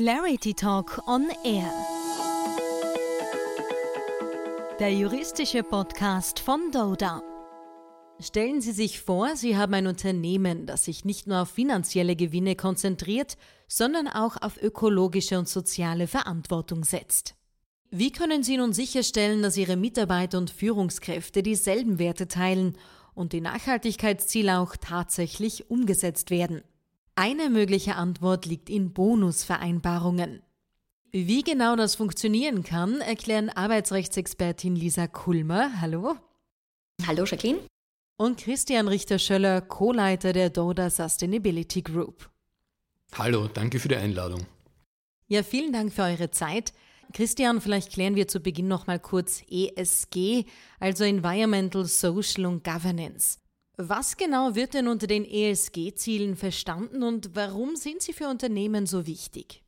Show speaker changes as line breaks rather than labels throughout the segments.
Clarity Talk on Air. Der juristische Podcast von Doda. Stellen Sie sich vor, Sie haben ein Unternehmen, das sich nicht nur auf finanzielle Gewinne konzentriert, sondern auch auf ökologische und soziale Verantwortung setzt. Wie können Sie nun sicherstellen, dass Ihre Mitarbeiter und Führungskräfte dieselben Werte teilen und die Nachhaltigkeitsziele auch tatsächlich umgesetzt werden? Eine mögliche Antwort liegt in Bonusvereinbarungen. Wie genau das funktionieren kann, erklären Arbeitsrechtsexpertin Lisa Kulmer. Hallo.
Hallo, Jacqueline.
Und Christian Richter-Schöller, Co-Leiter der Doda Sustainability Group.
Hallo, danke für die Einladung.
Ja, vielen Dank für eure Zeit. Christian, vielleicht klären wir zu Beginn noch mal kurz ESG, also Environmental, Social und Governance. Was genau wird denn unter den ESG-Zielen verstanden und warum sind sie für Unternehmen so wichtig?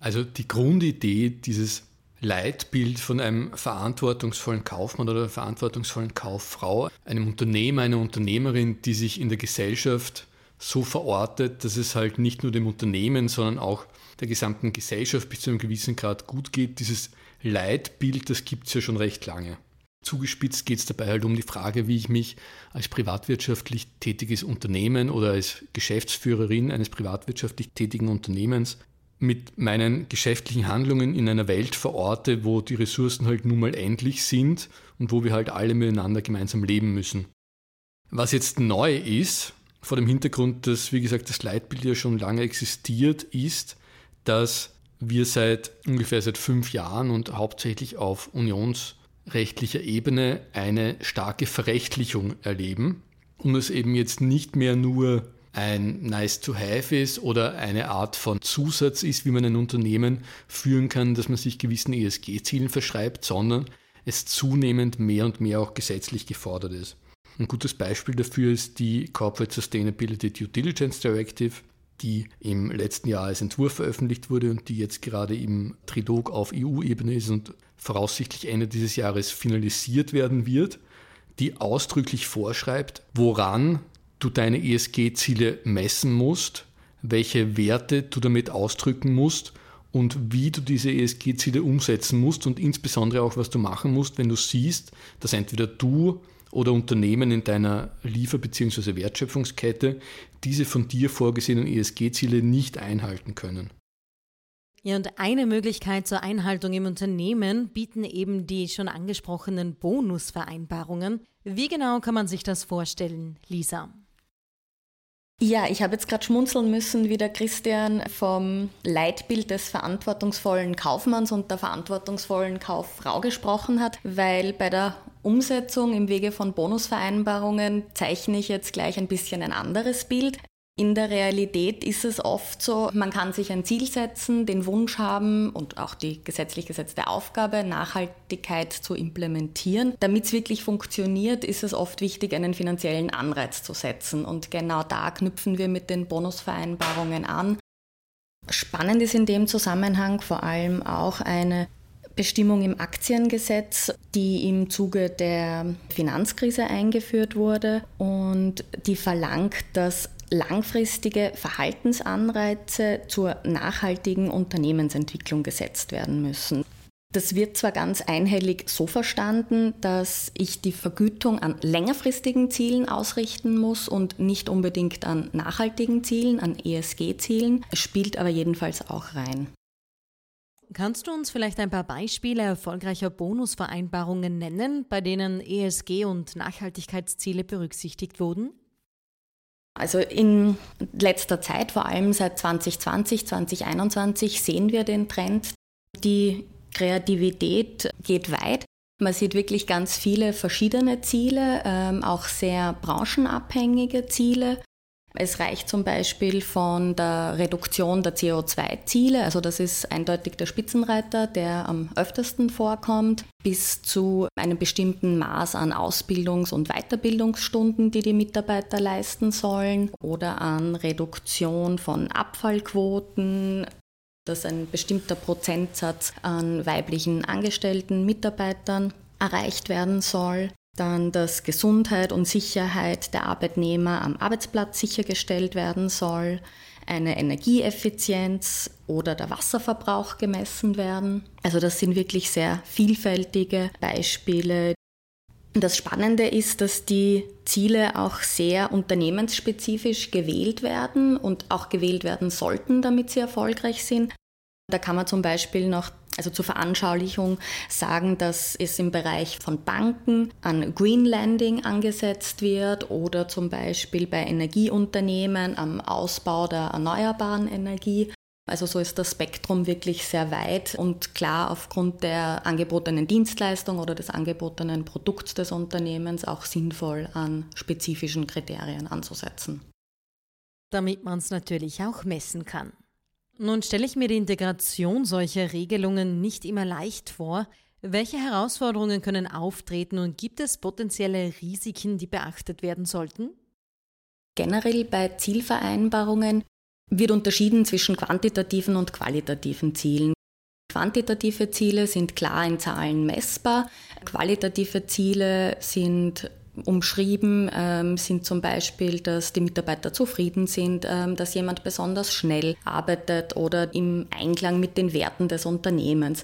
Also die Grundidee dieses Leitbild von einem verantwortungsvollen Kaufmann oder verantwortungsvollen Kauffrau, einem Unternehmer, einer Unternehmerin, die sich in der Gesellschaft so verortet, dass es halt nicht nur dem Unternehmen, sondern auch der gesamten Gesellschaft bis zu einem gewissen Grad gut geht. Dieses Leitbild, das gibt es ja schon recht lange. Zugespitzt geht es dabei halt um die Frage, wie ich mich als privatwirtschaftlich tätiges Unternehmen oder als Geschäftsführerin eines privatwirtschaftlich tätigen Unternehmens mit meinen geschäftlichen Handlungen in einer Welt verorte, wo die Ressourcen halt nun mal endlich sind und wo wir halt alle miteinander gemeinsam leben müssen. Was jetzt neu ist, vor dem Hintergrund, dass, wie gesagt, das Leitbild ja schon lange existiert, ist, dass wir seit ungefähr seit fünf Jahren und hauptsächlich auf Unions- rechtlicher Ebene eine starke Verrechtlichung erleben und es eben jetzt nicht mehr nur ein Nice to Have ist oder eine Art von Zusatz ist, wie man ein Unternehmen führen kann, dass man sich gewissen ESG-Zielen verschreibt, sondern es zunehmend mehr und mehr auch gesetzlich gefordert ist. Ein gutes Beispiel dafür ist die Corporate Sustainability Due Diligence Directive, die im letzten Jahr als Entwurf veröffentlicht wurde und die jetzt gerade im Trilog auf EU-Ebene ist und voraussichtlich Ende dieses Jahres finalisiert werden wird, die ausdrücklich vorschreibt, woran du deine ESG-Ziele messen musst, welche Werte du damit ausdrücken musst und wie du diese ESG-Ziele umsetzen musst und insbesondere auch, was du machen musst, wenn du siehst, dass entweder du oder Unternehmen in deiner Liefer- bzw. Wertschöpfungskette diese von dir vorgesehenen ESG-Ziele nicht einhalten können.
Ja, und eine Möglichkeit zur Einhaltung im Unternehmen bieten eben die schon angesprochenen Bonusvereinbarungen. Wie genau kann man sich das vorstellen, Lisa?
Ja, ich habe jetzt gerade schmunzeln müssen, wie der Christian vom Leitbild des verantwortungsvollen Kaufmanns und der verantwortungsvollen Kauffrau gesprochen hat, weil bei der Umsetzung im Wege von Bonusvereinbarungen zeichne ich jetzt gleich ein bisschen ein anderes Bild. In der Realität ist es oft so, man kann sich ein Ziel setzen, den Wunsch haben und auch die gesetzlich gesetzte Aufgabe, Nachhaltigkeit zu implementieren. Damit es wirklich funktioniert, ist es oft wichtig, einen finanziellen Anreiz zu setzen. Und genau da knüpfen wir mit den Bonusvereinbarungen an. Spannend ist in dem Zusammenhang vor allem auch eine Bestimmung im Aktiengesetz, die im Zuge der Finanzkrise eingeführt wurde und die verlangt, dass langfristige Verhaltensanreize zur nachhaltigen Unternehmensentwicklung gesetzt werden müssen. Das wird zwar ganz einhellig so verstanden, dass ich die Vergütung an längerfristigen Zielen ausrichten muss und nicht unbedingt an nachhaltigen Zielen, an ESG-Zielen, spielt aber jedenfalls auch rein.
Kannst du uns vielleicht ein paar Beispiele erfolgreicher Bonusvereinbarungen nennen, bei denen ESG und Nachhaltigkeitsziele berücksichtigt wurden?
Also in letzter Zeit, vor allem seit 2020, 2021, sehen wir den Trend. Die Kreativität geht weit. Man sieht wirklich ganz viele verschiedene Ziele, ähm, auch sehr branchenabhängige Ziele. Es reicht zum Beispiel von der Reduktion der CO2-Ziele, also das ist eindeutig der Spitzenreiter, der am öftesten vorkommt, bis zu einem bestimmten Maß an Ausbildungs- und Weiterbildungsstunden, die die Mitarbeiter leisten sollen, oder an Reduktion von Abfallquoten, dass ein bestimmter Prozentsatz an weiblichen angestellten Mitarbeitern erreicht werden soll. Dann, dass Gesundheit und Sicherheit der Arbeitnehmer am Arbeitsplatz sichergestellt werden soll. eine Energieeffizienz oder der Wasserverbrauch gemessen werden. Also das sind wirklich sehr vielfältige Beispiele. Das Spannende ist, dass die Ziele auch sehr unternehmensspezifisch gewählt werden und auch gewählt werden sollten, damit sie erfolgreich sind. Da kann man zum Beispiel noch, also zur Veranschaulichung, sagen, dass es im Bereich von Banken an Green Landing angesetzt wird oder zum Beispiel bei Energieunternehmen am Ausbau der erneuerbaren Energie. Also so ist das Spektrum wirklich sehr weit und klar aufgrund der angebotenen Dienstleistung oder des angebotenen Produkts des Unternehmens auch sinnvoll an spezifischen Kriterien anzusetzen.
Damit man es natürlich auch messen kann. Nun stelle ich mir die Integration solcher Regelungen nicht immer leicht vor. Welche Herausforderungen können auftreten und gibt es potenzielle Risiken, die beachtet werden sollten?
Generell bei Zielvereinbarungen wird unterschieden zwischen quantitativen und qualitativen Zielen. Quantitative Ziele sind klar in Zahlen messbar, qualitative Ziele sind umschrieben ähm, sind zum Beispiel, dass die Mitarbeiter zufrieden sind, ähm, dass jemand besonders schnell arbeitet oder im Einklang mit den Werten des Unternehmens.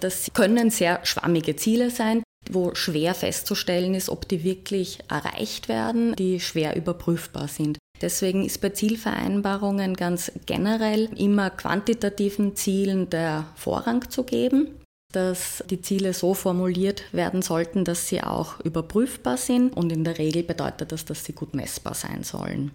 Das können sehr schwammige Ziele sein, wo schwer festzustellen ist, ob die wirklich erreicht werden, die schwer überprüfbar sind. Deswegen ist bei Zielvereinbarungen ganz generell immer quantitativen Zielen der Vorrang zu geben dass die Ziele so formuliert werden sollten, dass sie auch überprüfbar sind und in der Regel bedeutet das, dass sie gut messbar sein sollen.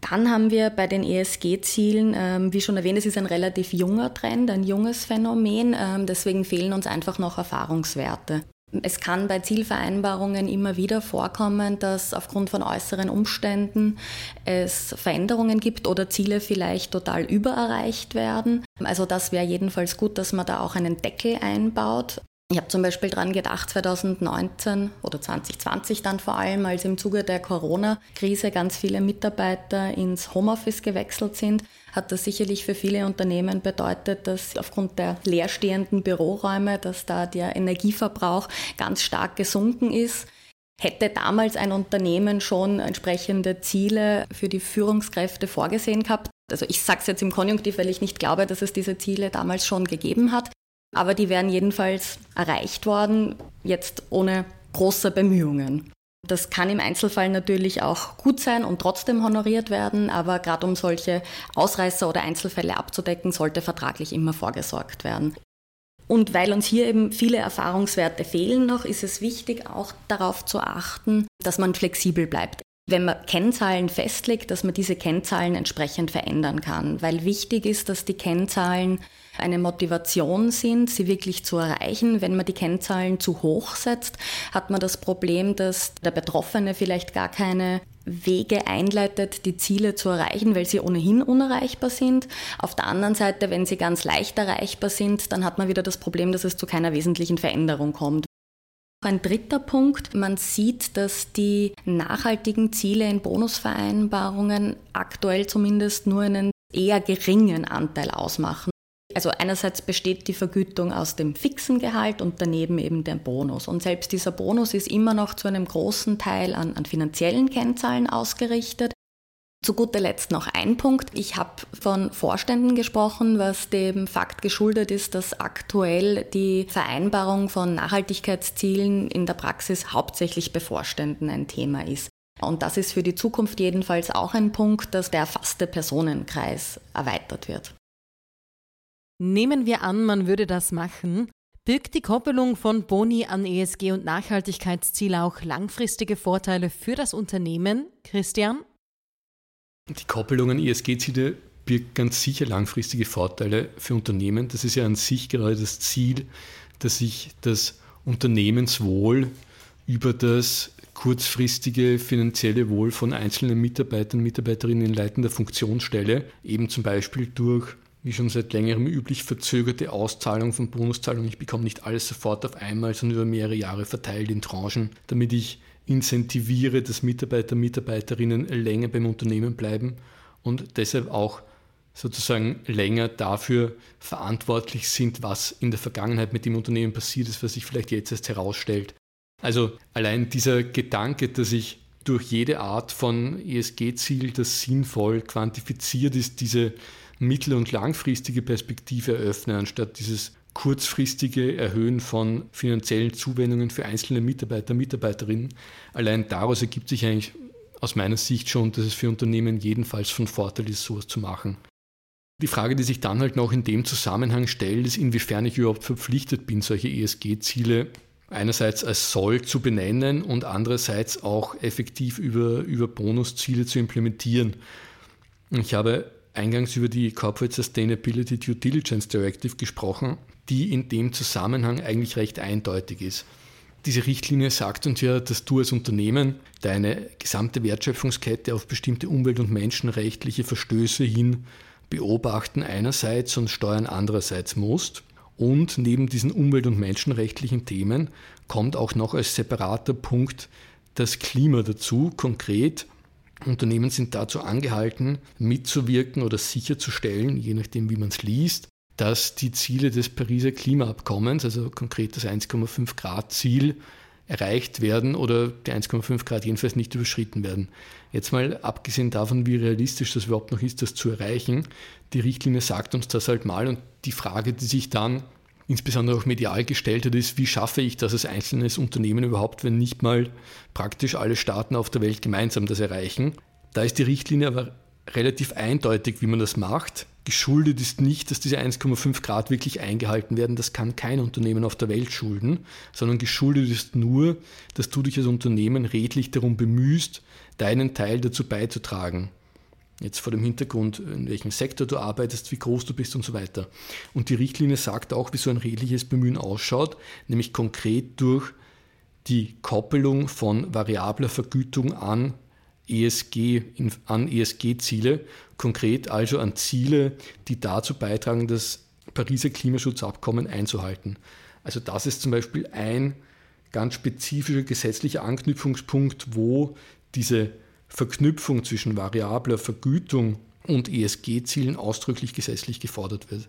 Dann haben wir bei den ESG-Zielen, ähm, wie schon erwähnt, es ist ein relativ junger Trend, ein junges Phänomen, ähm, deswegen fehlen uns einfach noch Erfahrungswerte. Es kann bei Zielvereinbarungen immer wieder vorkommen, dass aufgrund von äußeren Umständen es Veränderungen gibt oder Ziele vielleicht total übererreicht werden. Also das wäre jedenfalls gut, dass man da auch einen Deckel einbaut. Ich habe zum Beispiel daran gedacht, 2019 oder 2020 dann vor allem, als im Zuge der Corona-Krise ganz viele Mitarbeiter ins Homeoffice gewechselt sind, hat das sicherlich für viele Unternehmen bedeutet, dass aufgrund der leerstehenden Büroräume, dass da der Energieverbrauch ganz stark gesunken ist. Hätte damals ein Unternehmen schon entsprechende Ziele für die Führungskräfte vorgesehen gehabt? Also ich sage es jetzt im Konjunktiv, weil ich nicht glaube, dass es diese Ziele damals schon gegeben hat. Aber die wären jedenfalls erreicht worden, jetzt ohne große Bemühungen. Das kann im Einzelfall natürlich auch gut sein und trotzdem honoriert werden, aber gerade um solche Ausreißer oder Einzelfälle abzudecken, sollte vertraglich immer vorgesorgt werden. Und weil uns hier eben viele Erfahrungswerte fehlen noch, ist es wichtig, auch darauf zu achten, dass man flexibel bleibt wenn man Kennzahlen festlegt, dass man diese Kennzahlen entsprechend verändern kann. Weil wichtig ist, dass die Kennzahlen eine Motivation sind, sie wirklich zu erreichen. Wenn man die Kennzahlen zu hoch setzt, hat man das Problem, dass der Betroffene vielleicht gar keine Wege einleitet, die Ziele zu erreichen, weil sie ohnehin unerreichbar sind. Auf der anderen Seite, wenn sie ganz leicht erreichbar sind, dann hat man wieder das Problem, dass es zu keiner wesentlichen Veränderung kommt. Ein dritter Punkt, man sieht, dass die nachhaltigen Ziele in Bonusvereinbarungen aktuell zumindest nur einen eher geringen Anteil ausmachen. Also einerseits besteht die Vergütung aus dem fixen Gehalt und daneben eben der Bonus. Und selbst dieser Bonus ist immer noch zu einem großen Teil an, an finanziellen Kennzahlen ausgerichtet. Zu guter Letzt noch ein Punkt. Ich habe von Vorständen gesprochen, was dem Fakt geschuldet ist, dass aktuell die Vereinbarung von Nachhaltigkeitszielen in der Praxis hauptsächlich bei Vorständen ein Thema ist. Und das ist für die Zukunft jedenfalls auch ein Punkt, dass der erfasste Personenkreis erweitert wird.
Nehmen wir an, man würde das machen. Birgt die Koppelung von Boni an ESG und Nachhaltigkeitsziele auch langfristige Vorteile für das Unternehmen, Christian?
Die Koppelung an ESG-Ziele birgt ganz sicher langfristige Vorteile für Unternehmen. Das ist ja an sich gerade das Ziel, dass sich das Unternehmenswohl über das kurzfristige finanzielle Wohl von einzelnen Mitarbeitern und Mitarbeiterinnen in leitender Funktion stelle, eben zum Beispiel durch wie schon seit längerem üblich verzögerte Auszahlung von Bonuszahlungen. Ich bekomme nicht alles sofort auf einmal, sondern über mehrere Jahre verteilt in Tranchen, damit ich incentiviere, dass Mitarbeiter, Mitarbeiterinnen länger beim Unternehmen bleiben und deshalb auch sozusagen länger dafür verantwortlich sind, was in der Vergangenheit mit dem Unternehmen passiert ist, was sich vielleicht jetzt erst herausstellt. Also allein dieser Gedanke, dass ich durch jede Art von ESG-Ziel, das sinnvoll quantifiziert ist, diese mittel- und langfristige Perspektive eröffnen, anstatt dieses kurzfristige Erhöhen von finanziellen Zuwendungen für einzelne Mitarbeiter, Mitarbeiterinnen. Allein daraus ergibt sich eigentlich aus meiner Sicht schon, dass es für Unternehmen jedenfalls von Vorteil ist, sowas zu machen. Die Frage, die sich dann halt noch in dem Zusammenhang stellt, ist, inwiefern ich überhaupt verpflichtet bin, solche ESG-Ziele einerseits als soll zu benennen und andererseits auch effektiv über, über Bonusziele zu implementieren. Ich habe eingangs über die Corporate Sustainability Due Diligence Directive gesprochen, die in dem Zusammenhang eigentlich recht eindeutig ist. Diese Richtlinie sagt uns ja, dass du als Unternehmen deine gesamte Wertschöpfungskette auf bestimmte umwelt- und menschenrechtliche Verstöße hin beobachten einerseits und steuern andererseits musst. Und neben diesen umwelt- und menschenrechtlichen Themen kommt auch noch als separater Punkt das Klima dazu. Konkret, Unternehmen sind dazu angehalten, mitzuwirken oder sicherzustellen, je nachdem wie man es liest, dass die Ziele des Pariser Klimaabkommens, also konkret das 1,5 Grad Ziel, erreicht werden oder die 1,5 Grad jedenfalls nicht überschritten werden. Jetzt mal abgesehen davon, wie realistisch das überhaupt noch ist, das zu erreichen, die Richtlinie sagt uns das halt mal und die Frage, die sich dann insbesondere auch medial gestellt hat, ist, wie schaffe ich das als einzelnes Unternehmen überhaupt, wenn nicht mal praktisch alle Staaten auf der Welt gemeinsam das erreichen. Da ist die Richtlinie aber relativ eindeutig, wie man das macht. Geschuldet ist nicht, dass diese 1,5 Grad wirklich eingehalten werden. Das kann kein Unternehmen auf der Welt schulden, sondern geschuldet ist nur, dass du dich als Unternehmen redlich darum bemühst, deinen Teil dazu beizutragen. Jetzt vor dem Hintergrund, in welchem Sektor du arbeitest, wie groß du bist und so weiter. Und die Richtlinie sagt auch, wie so ein redliches Bemühen ausschaut, nämlich konkret durch die Koppelung von variabler Vergütung an ESG, an ESG-Ziele, konkret also an Ziele, die dazu beitragen, das Pariser Klimaschutzabkommen einzuhalten. Also das ist zum Beispiel ein ganz spezifischer gesetzlicher Anknüpfungspunkt, wo diese Verknüpfung zwischen variabler Vergütung und ESG-Zielen ausdrücklich gesetzlich gefordert wird.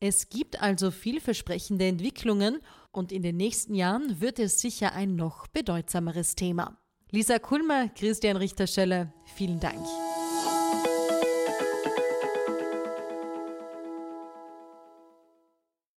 Es gibt also vielversprechende Entwicklungen und in den nächsten Jahren wird es sicher ein noch bedeutsameres Thema. Lisa Kulmer, Christian Richterstelle, vielen Dank.